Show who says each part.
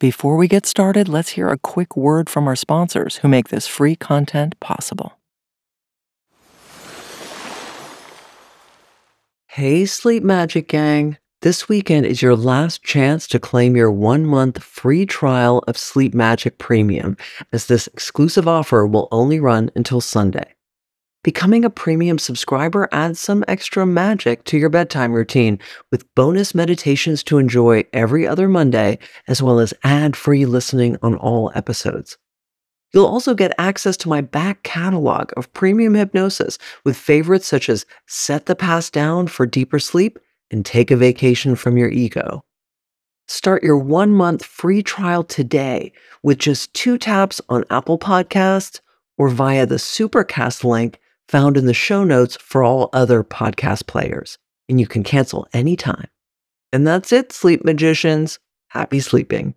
Speaker 1: Before we get started, let's hear a quick word from our sponsors who make this free content possible. Hey, Sleep Magic Gang. This weekend is your last chance to claim your one month free trial of Sleep Magic Premium, as this exclusive offer will only run until Sunday. Becoming a premium subscriber adds some extra magic to your bedtime routine with bonus meditations to enjoy every other Monday, as well as ad free listening on all episodes. You'll also get access to my back catalog of premium hypnosis with favorites such as Set the Past Down for Deeper Sleep and Take a Vacation from Your Ego. Start your one month free trial today with just two taps on Apple Podcasts or via the Supercast link found in the show notes for all other podcast players. And you can cancel anytime. And that's it, sleep magicians. Happy sleeping.